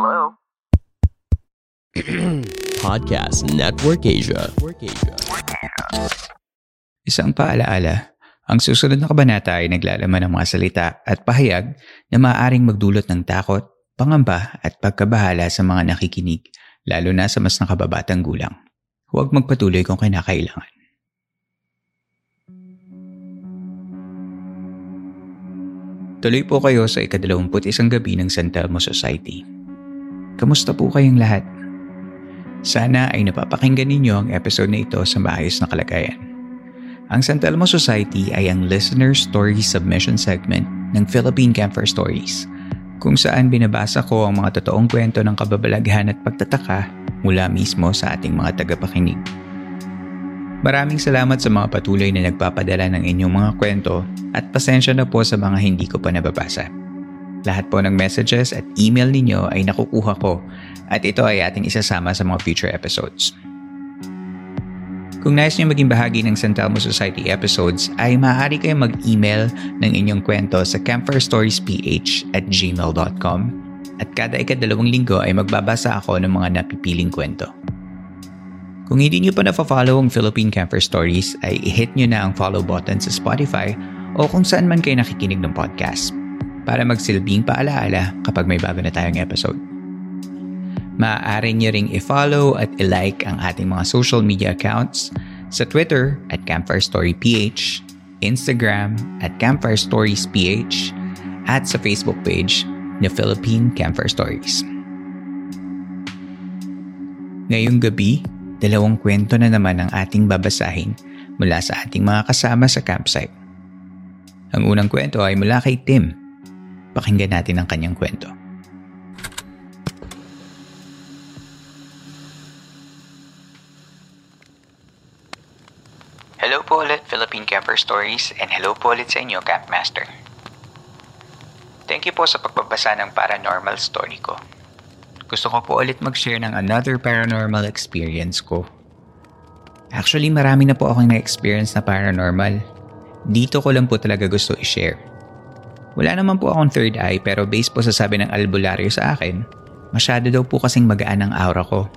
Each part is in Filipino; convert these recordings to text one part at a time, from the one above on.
Hello? Podcast Network Asia. Isang paalaala, ang susunod na kabanata ay naglalaman ng mga salita at pahayag na maaaring magdulot ng takot, pangamba at pagkabahala sa mga nakikinig, lalo na sa mas nakababatang gulang. Huwag magpatuloy kung kinakailangan. Tuloy po kayo sa ikadalawamput isang gabi ng San Telmo Society. Kamusta po kayong lahat? Sana ay napapakinggan ninyo ang episode na ito sa maayos na kalagayan. Ang San Telmo Society ay ang listener story submission segment ng Philippine Camper Stories, kung saan binabasa ko ang mga totoong kwento ng kababalaghan at pagtataka mula mismo sa ating mga tagapakinig. Maraming salamat sa mga patuloy na nagpapadala ng inyong mga kwento at pasensya na po sa mga hindi ko pa nababasa. Lahat po ng messages at email ninyo ay nakukuha ko at ito ay ating isasama sa mga future episodes. Kung nais niyo maging bahagi ng San Telmo Society episodes, ay maaari kayong mag-email ng inyong kwento sa campfirestoriesph at gmail.com at kada ikadalawang linggo ay magbabasa ako ng mga napipiling kwento. Kung hindi niyo pa na-follow ang Philippine Camper Stories, ay i-hit niyo na ang follow button sa Spotify o kung saan man kayo nakikinig ng podcast para magsilbing paalaala kapag may bago na tayong episode. Maaari niyo ring i-follow at i-like ang ating mga social media accounts sa Twitter at Campfire Story PH, Instagram at Campfire Stories PH, at sa Facebook page na Philippine Campfire Stories. Ngayong gabi, dalawang kwento na naman ang ating babasahin mula sa ating mga kasama sa campsite. Ang unang kwento ay mula kay Tim. Pakinggan natin ang kanyang kwento. Hello po ulit Philippine Camper Stories and hello po ulit sa inyo Campmaster. Thank you po sa pagbabasa ng paranormal story ko. Gusto ko po ulit mag-share ng another paranormal experience ko. Actually, marami na po akong na-experience na paranormal. Dito ko lang po talaga gusto i-share. Wala naman po akong third eye pero based po sa sabi ng albularyo sa akin, masyado daw po kasing magaan ang aura ko.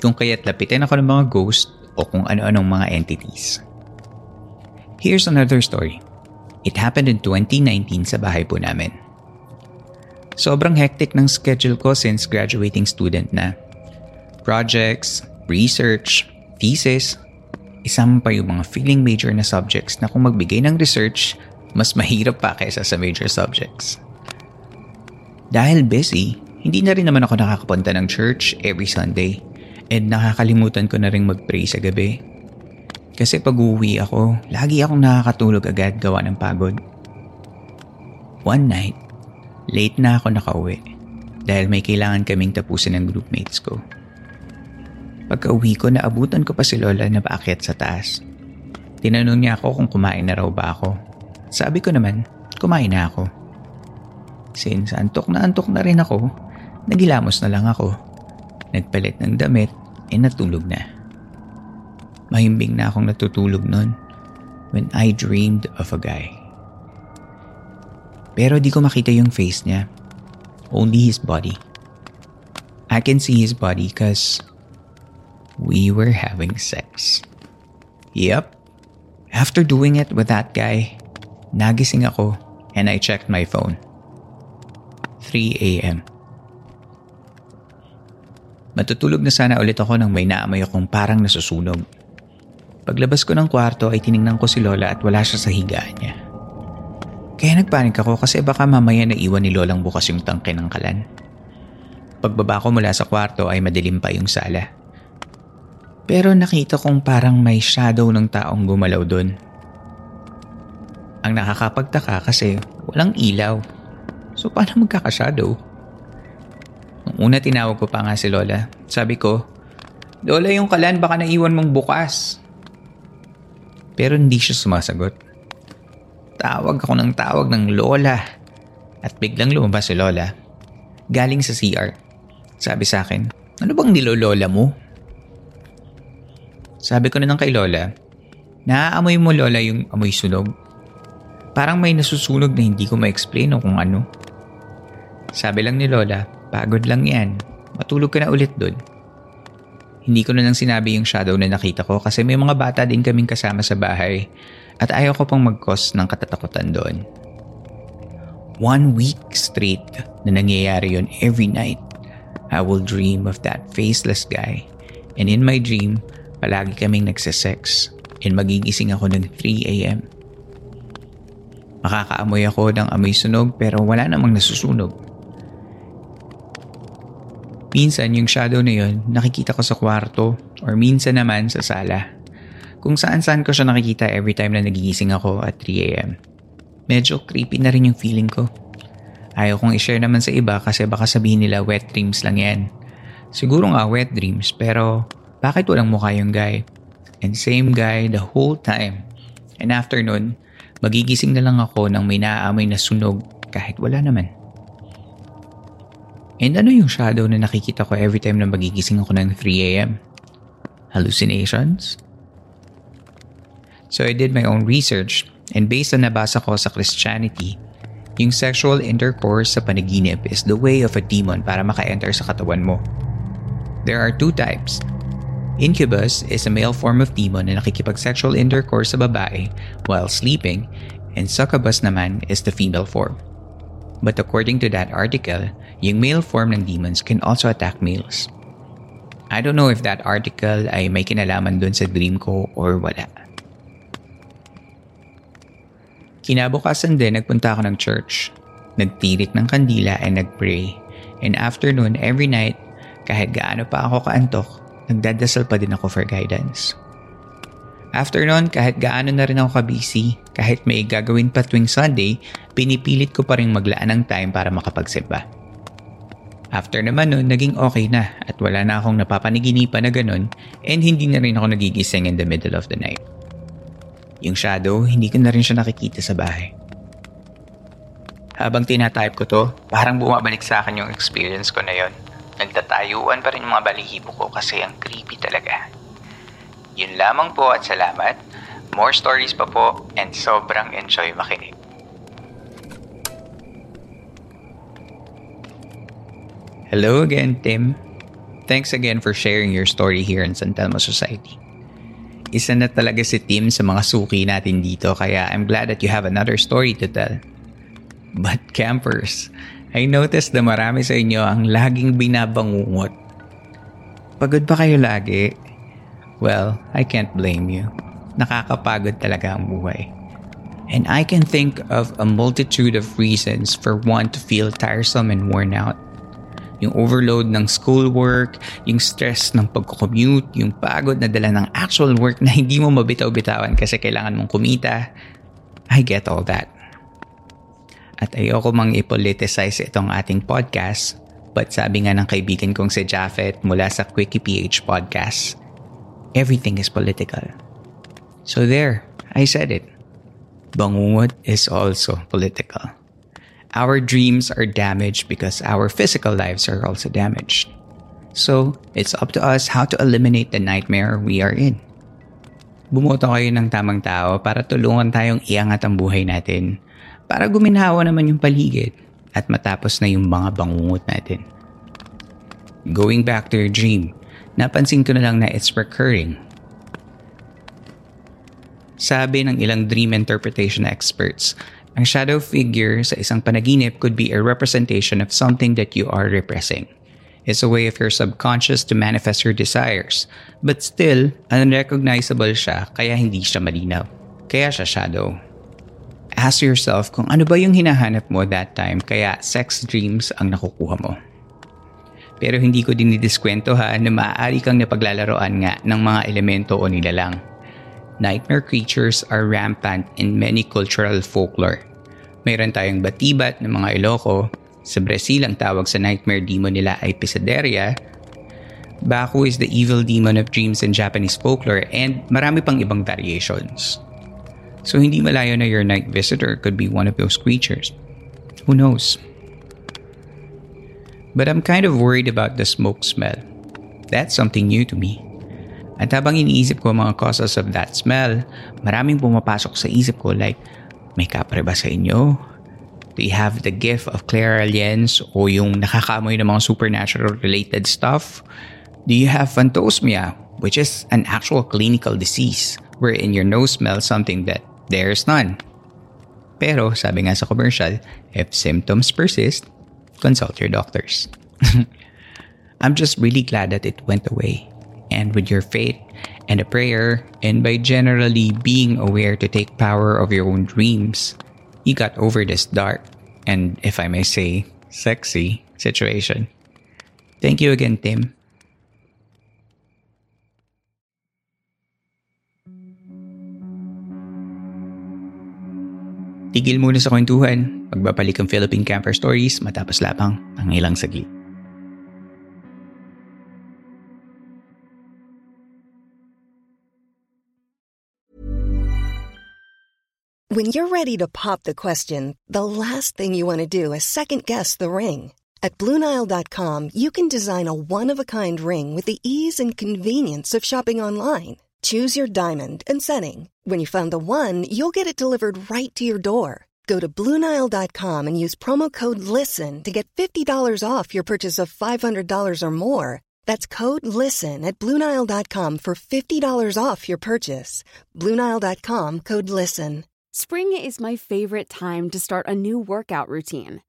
Kung kaya't lapitin ako ng mga ghost o kung ano-anong mga entities. Here's another story. It happened in 2019 sa bahay po namin. Sobrang hectic ng schedule ko since graduating student na. Projects, research, thesis, isama pa yung mga feeling major na subjects na kung magbigay ng research, mas mahirap pa kaysa sa major subjects. Dahil busy, hindi na rin naman ako nakakapunta ng church every Sunday and nakakalimutan ko na rin mag-pray sa gabi. Kasi pag uwi ako, lagi akong nakakatulog agad gawa ng pagod. One night, Late na ako nakauwi dahil may kailangan kaming tapusin ng groupmates ko. Pagka uwi ko, naabutan ko pa si Lola na paakyat sa taas. Tinanong niya ako kung kumain na raw ba ako. Sabi ko naman, kumain na ako. Since antok na antok na rin ako, nagilamos na lang ako. Nagpalit ng damit, e natulog na. Mahimbing na akong natutulog nun when I dreamed of a guy. Pero di ko makita yung face niya. Only his body. I can see his body cause we were having sex. Yep. After doing it with that guy, nagising ako and I checked my phone. 3 a.m. Matutulog na sana ulit ako nang may naamoy akong parang nasusunog. Paglabas ko ng kwarto ay tiningnan ko si Lola at wala siya sa higaan niya. Kaya nagpanik ako kasi baka mamaya naiwan ni Lolang bukas yung tangke ng kalan. Pagbaba ko mula sa kwarto ay madilim pa yung sala. Pero nakita kong parang may shadow ng taong gumalaw doon. Ang nakakapagtaka kasi walang ilaw. So paano magkakashadow? una tinawag ko pa nga si Lola. Sabi ko, Lola yung kalan baka naiwan mong bukas. Pero hindi siya sumasagot. Tawag ako ng tawag ng Lola. At biglang lumabas si Lola. Galing sa CR. Sabi sa akin, ano bang nilolola mo? Sabi ko na lang kay Lola, naaamoy mo Lola yung amoy sunog? Parang may nasusunog na hindi ko ma-explain o kung ano. Sabi lang ni Lola, pagod lang yan. Matulog ka na ulit doon. Hindi ko na lang sinabi yung shadow na nakita ko kasi may mga bata din kaming kasama sa bahay at ayaw ko pang mag-cause ng katatakutan doon. One week straight na nangyayari yon every night. I will dream of that faceless guy and in my dream, palagi kaming nagsisex and magigising ako ng 3 a.m. Makakaamoy ako ng amoy sunog pero wala namang nasusunog. Minsan yung shadow na yun nakikita ko sa kwarto or minsan naman sa sala. Kung saan saan ko siya nakikita every time na nagigising ako at 3 a.m. Medyo creepy na rin yung feeling ko. Ayaw kong i-share naman sa iba kasi baka sabihin nila wet dreams lang yan. Siguro nga wet dreams pero bakit walang mukha yung guy? And same guy the whole time. And after nun, Magigising na lang ako nang may naaamoy na sunog kahit wala naman. And ano yung shadow na nakikita ko every time na magigising ako ng 3 a.m.? Hallucinations? So I did my own research and based on nabasa ko sa Christianity, yung sexual intercourse sa panaginip is the way of a demon para maka-enter sa katawan mo. There are two types, Incubus is a male form of demon na nakikipag-sexual intercourse sa babae while sleeping and succubus naman is the female form. But according to that article, yung male form ng demons can also attack males. I don't know if that article ay may kinalaman dun sa dream ko or wala. Kinabukasan din nagpunta ako ng church. Nagtirik ng kandila and nagpray. And after nun, every night, kahit gaano pa ako kaantok, nagdadasal pa din ako for guidance. After nun, kahit gaano na rin ako kabisi, kahit may gagawin pa tuwing Sunday, pinipilit ko pa rin maglaan ng time para makapagsimba. After naman nun, naging okay na at wala na akong napapaniginipan na ganun and hindi na rin ako nagigising in the middle of the night. Yung shadow, hindi ko na rin siya nakikita sa bahay. Habang tinatype ko to, parang bumabalik sa akin yung experience ko na yon Nagtatayuan pa rin mga balihibo ko kasi ang creepy talaga. Yun lamang po at salamat. More stories pa po and sobrang enjoy makinig. Hello again, Tim. Thanks again for sharing your story here in San Telmo Society. Isa na talaga si Tim sa mga suki natin dito kaya I'm glad that you have another story to tell. But campers, I noticed na marami sa inyo ang laging binabangungot. Pagod ba kayo lagi? Well, I can't blame you. Nakakapagod talaga ang buhay. And I can think of a multitude of reasons for one to feel tiresome and worn out. Yung overload ng schoolwork, yung stress ng pagko-commute, yung pagod na dala ng actual work na hindi mo mabitaw-bitawan kasi kailangan mong kumita. I get all that. At ayoko mang ipoliticize itong ating podcast, but sabi nga ng kaibigan kong si Japheth mula sa Quickie PH Podcast, everything is political. So there, I said it. Bangungot is also political. Our dreams are damaged because our physical lives are also damaged. So, it's up to us how to eliminate the nightmare we are in. Bumoto kayo ng tamang tao para tulungan tayong iangat ang buhay natin para guminhawa naman yung paligid at matapos na yung mga bangungot natin. Going back to your dream, napansin ko na lang na it's recurring. Sabi ng ilang dream interpretation experts, ang shadow figure sa isang panaginip could be a representation of something that you are repressing. It's a way of your subconscious to manifest your desires, but still, unrecognizable siya kaya hindi siya malinaw. Kaya siya shadow ask yourself kung ano ba yung hinahanap mo that time kaya sex dreams ang nakukuha mo. Pero hindi ko din didiskwento ha na maaari kang napaglalaroan nga ng mga elemento o nilalang. Nightmare creatures are rampant in many cultural folklore. Mayroon tayong batibat ng mga Iloko, Sa Brazil, ang tawag sa nightmare demon nila ay Pisaderia. Baku is the evil demon of dreams in Japanese folklore and marami pang ibang variations. So hindi malayo na your night visitor could be one of those creatures. Who knows? But I'm kind of worried about the smoke smell. That's something new to me. At habang iniisip ko mga causes of that smell, maraming pumapasok sa isip ko like, may kapre ba sa inyo? Do you have the gift of clairalience o yung nakakamoy ng mga supernatural related stuff? Do you have phantosmia, which is an actual clinical disease wherein your nose smells something that there's none? Pero sabi nga sa commercial, if symptoms persist, consult your doctors. I'm just really glad that it went away. And with your faith and a prayer, and by generally being aware to take power of your own dreams, you got over this dark and, if I may say, sexy situation. Thank you again, Tim. Tigil muna sa kwentuhan. Magbabalik ang Philippine Camper Stories matapos lapang ang ilang saglit. When you're ready to pop the question, the last thing you want to do is second guess the ring. At Bluenile.com, you can design a one of a kind ring with the ease and convenience of shopping online. Choose your diamond and setting. When you find the one, you'll get it delivered right to your door. Go to Bluenile.com and use promo code LISTEN to get $50 off your purchase of $500 or more. That's code LISTEN at Bluenile.com for $50 off your purchase. Bluenile.com code LISTEN. Spring is my favorite time to start a new workout routine.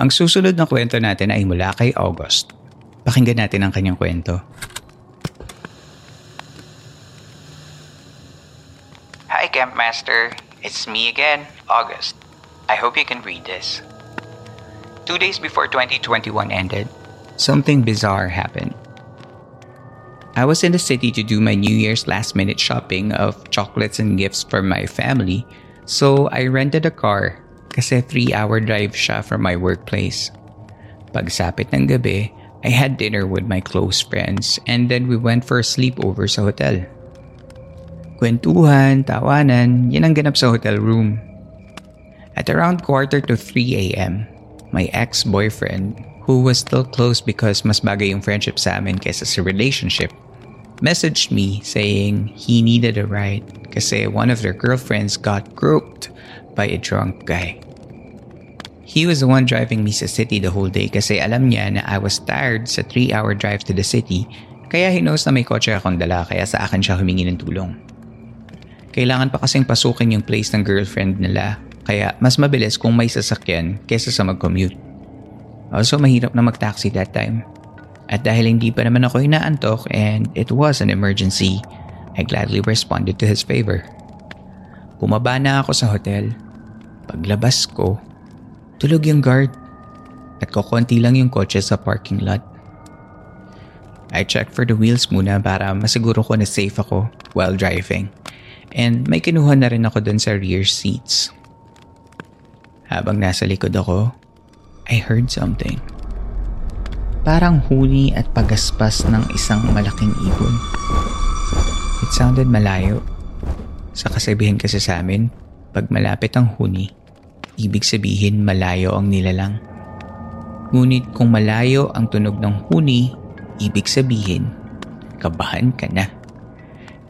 Ang susunod na kwento natin ay mula kay August. Pakinggan natin ang kanyang kwento. Hi, Campmaster. It's me again, August. I hope you can read this. Two days before 2021 ended, something bizarre happened. I was in the city to do my New Year's last minute shopping of chocolates and gifts for my family, so I rented a car kasi 3-hour drive siya from my workplace. Pagsapit ng gabi, I had dinner with my close friends and then we went for a sleepover sa hotel. Kwentuhan, tawanan, yan ang ganap sa hotel room. At around quarter to 3 a.m., my ex-boyfriend, who was still close because mas bagay yung friendship sa amin kaysa sa relationship, messaged me saying he needed a ride kasi one of their girlfriends got groped by a drunk guy. He was the one driving me sa city the whole day kasi alam niya na I was tired sa 3-hour drive to the city kaya he knows na may kotse akong dala kaya sa akin siya humingi ng tulong. Kailangan pa kasing pasukin yung place ng girlfriend nila kaya mas mabilis kung may sasakyan kesa sa mag-commute. Also mahirap na mag-taxi that time. At dahil hindi pa naman ako inaantok and it was an emergency, I gladly responded to his favor. Bumaba na ako sa hotel Paglabas ko, tulog yung guard at kukunti lang yung kotse sa parking lot. I checked for the wheels muna para masiguro ko na safe ako while driving and may kinuha na rin ako dun sa rear seats. Habang nasa likod ako, I heard something. Parang huni at pagaspas ng isang malaking ibon. It sounded malayo. Sa kasabihan kasi sa amin, pag malapit ang huni, ibig sabihin malayo ang nilalang. Ngunit kung malayo ang tunog ng huni, ibig sabihin, kabahan ka na.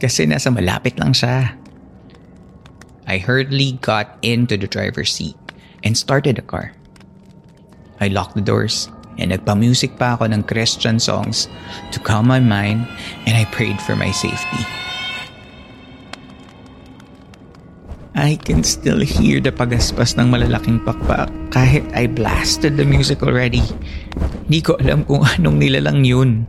Kasi nasa malapit lang siya. I hurriedly got into the driver's seat and started the car. I locked the doors and nagpa-music pa ako ng Christian songs to calm my mind and I prayed for my safety. I can still hear the pagaspas ng malalaking pakpak kahit I blasted the music already. Hindi ko alam kung anong nilalang yun.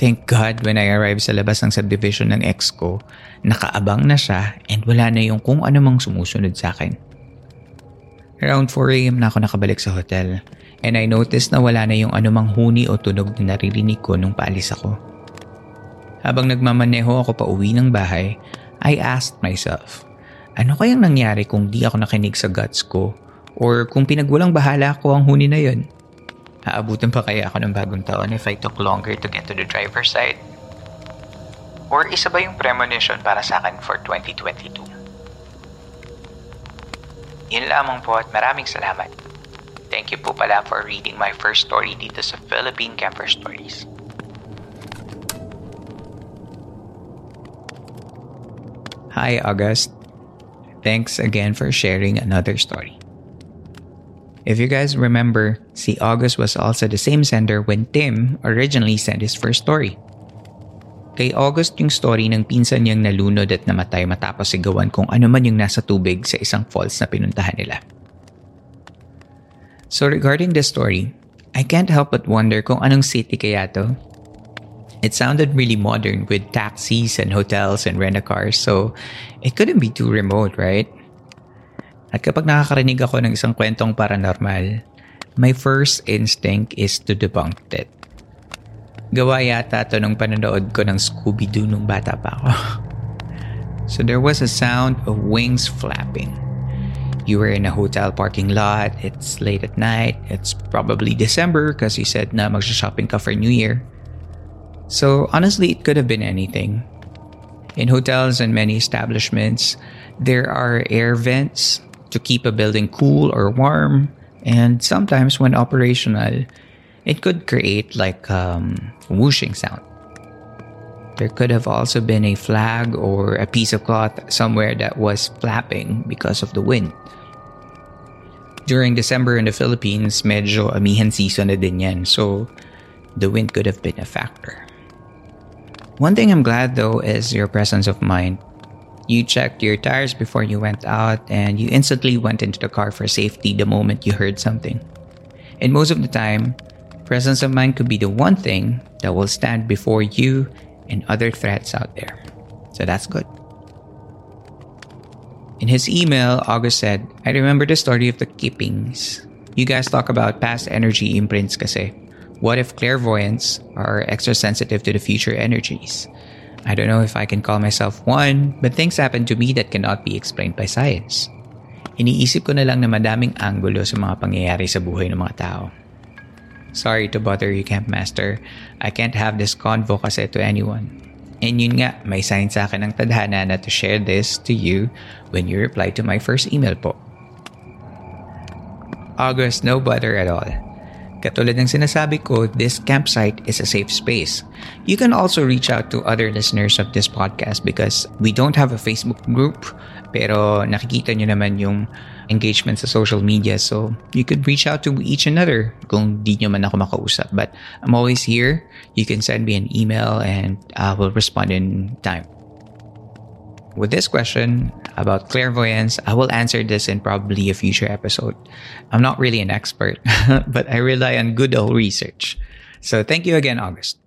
Thank God when I arrived sa labas ng subdivision ng ex ko, nakaabang na siya and wala na yung kung anumang sumusunod sa akin. Around 4am na ako nakabalik sa hotel and I noticed na wala na yung anumang huni o tunog na naririnig ko nung paalis ako. Habang nagmamaneho ako pa uwi ng bahay, I asked myself, ano kayang nangyari kung di ako nakinig sa guts ko? Or kung pinagwalang bahala ko ang huni na yun? Aabutan pa kaya ako ng bagong taon if I took longer to get to the driver's side? Or isa ba yung premonition para sa akin for 2022? Yun lamang po at maraming salamat. Thank you po pala for reading my first story dito sa Philippine Camper Stories. Hi, August. Thanks again for sharing another story. If you guys remember, si August was also the same sender when Tim originally sent his first story. Kay August yung story ng pinsan niyang nalunod at namatay matapos sigawan kung ano man yung nasa tubig sa isang falls na pinuntahan nila. So regarding this story, I can't help but wonder kung anong city kaya to. It sounded really modern with taxis and hotels and rent-a-cars so it couldn't be too remote, right? At kapag nakakarinig ako ng isang kwentong paranormal, my first instinct is to debunk it. Gawa yata to nung panonood ko ng Scooby-Doo nung bata pa ako. so there was a sound of wings flapping. You were in a hotel parking lot, it's late at night, it's probably December you said na magsha-shopping ka for New Year. So honestly, it could have been anything. In hotels and many establishments, there are air vents to keep a building cool or warm, and sometimes when operational, it could create like um, whooshing sound. There could have also been a flag or a piece of cloth somewhere that was flapping because of the wind. During December in the Philippines, medyo amihan season na din yan, so the wind could have been a factor. One thing I'm glad though is your presence of mind. You checked your tires before you went out and you instantly went into the car for safety the moment you heard something. And most of the time, presence of mind could be the one thing that will stand before you and other threats out there. So that's good. In his email, August said, I remember the story of the keepings. You guys talk about past energy imprints kasi. What if clairvoyants are extra sensitive to the future energies? I don't know if I can call myself one, but things happen to me that cannot be explained by science. Iniisip ko na lang na madaming anggulo sa mga pangyayari sa buhay ng mga tao. Sorry to bother you, Camp Master. I can't have this convo kasi to anyone. And yun nga, may sign sa akin ng tadhana na to share this to you when you reply to my first email po. August, no bother at all. Katulad ng sinasabi ko, this campsite is a safe space. You can also reach out to other listeners of this podcast because we don't have a Facebook group pero nakikita nyo naman yung engagement sa social media so you could reach out to each another kung di nyo man ako makausap. But I'm always here. You can send me an email and I will respond in time. With this question about clairvoyance, I will answer this in probably a future episode. I'm not really an expert, but I rely on good old research. So thank you again, August.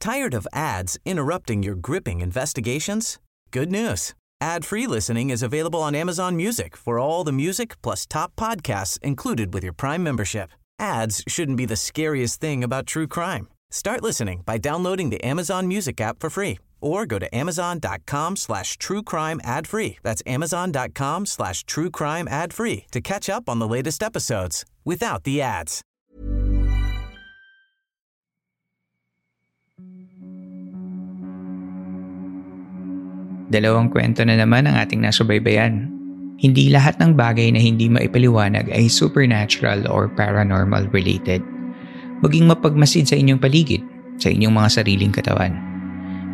Tired of ads interrupting your gripping investigations? Good news. Ad-free listening is available on Amazon Music for all the music plus top podcasts included with your Prime membership. Ads shouldn't be the scariest thing about true crime. Start listening by downloading the Amazon Music app for free or go to amazon.com slash true crime ad free. That's amazon.com slash true crime ad free to catch up on the latest episodes without the ads. Dalawang kwento na naman ang ating nasubaybayan. Hindi lahat ng bagay na hindi maipaliwanag ay supernatural or paranormal related. Maging mapagmasid sa inyong paligid, sa inyong mga sariling katawan.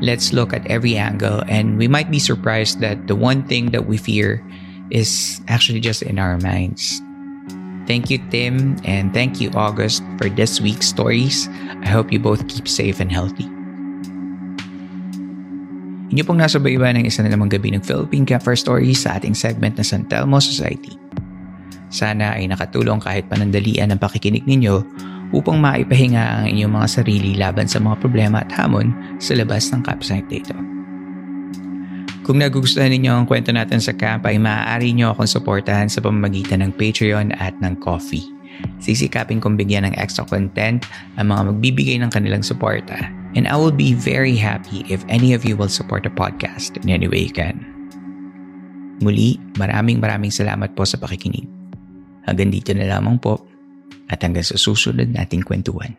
Let's look at every angle and we might be surprised that the one thing that we fear is actually just in our minds. Thank you, Tim, and thank you, August, for this week's stories. I hope you both keep safe and healthy. Inyo pong nasa bayba ng isa na namang gabi ng Philippine Camper Stories sa ating segment na San Telmo Society. Sana ay nakatulong kahit panandalian ang pakikinig ninyo upang maipahinga ang inyong mga sarili laban sa mga problema at hamon sa labas ng campsite dito. Kung nagugustuhan ninyo ang kwento natin sa camp ay maaari nyo akong suportahan sa pamamagitan ng Patreon at ng Coffee. Sisikapin kong bigyan ng extra content ang mga magbibigay ng kanilang suporta and I will be very happy if any of you will support the podcast in any way you can. Muli, maraming maraming salamat po sa pakikinig. Hanggang dito na lamang po at hanggang sa susunod nating kwentuhan.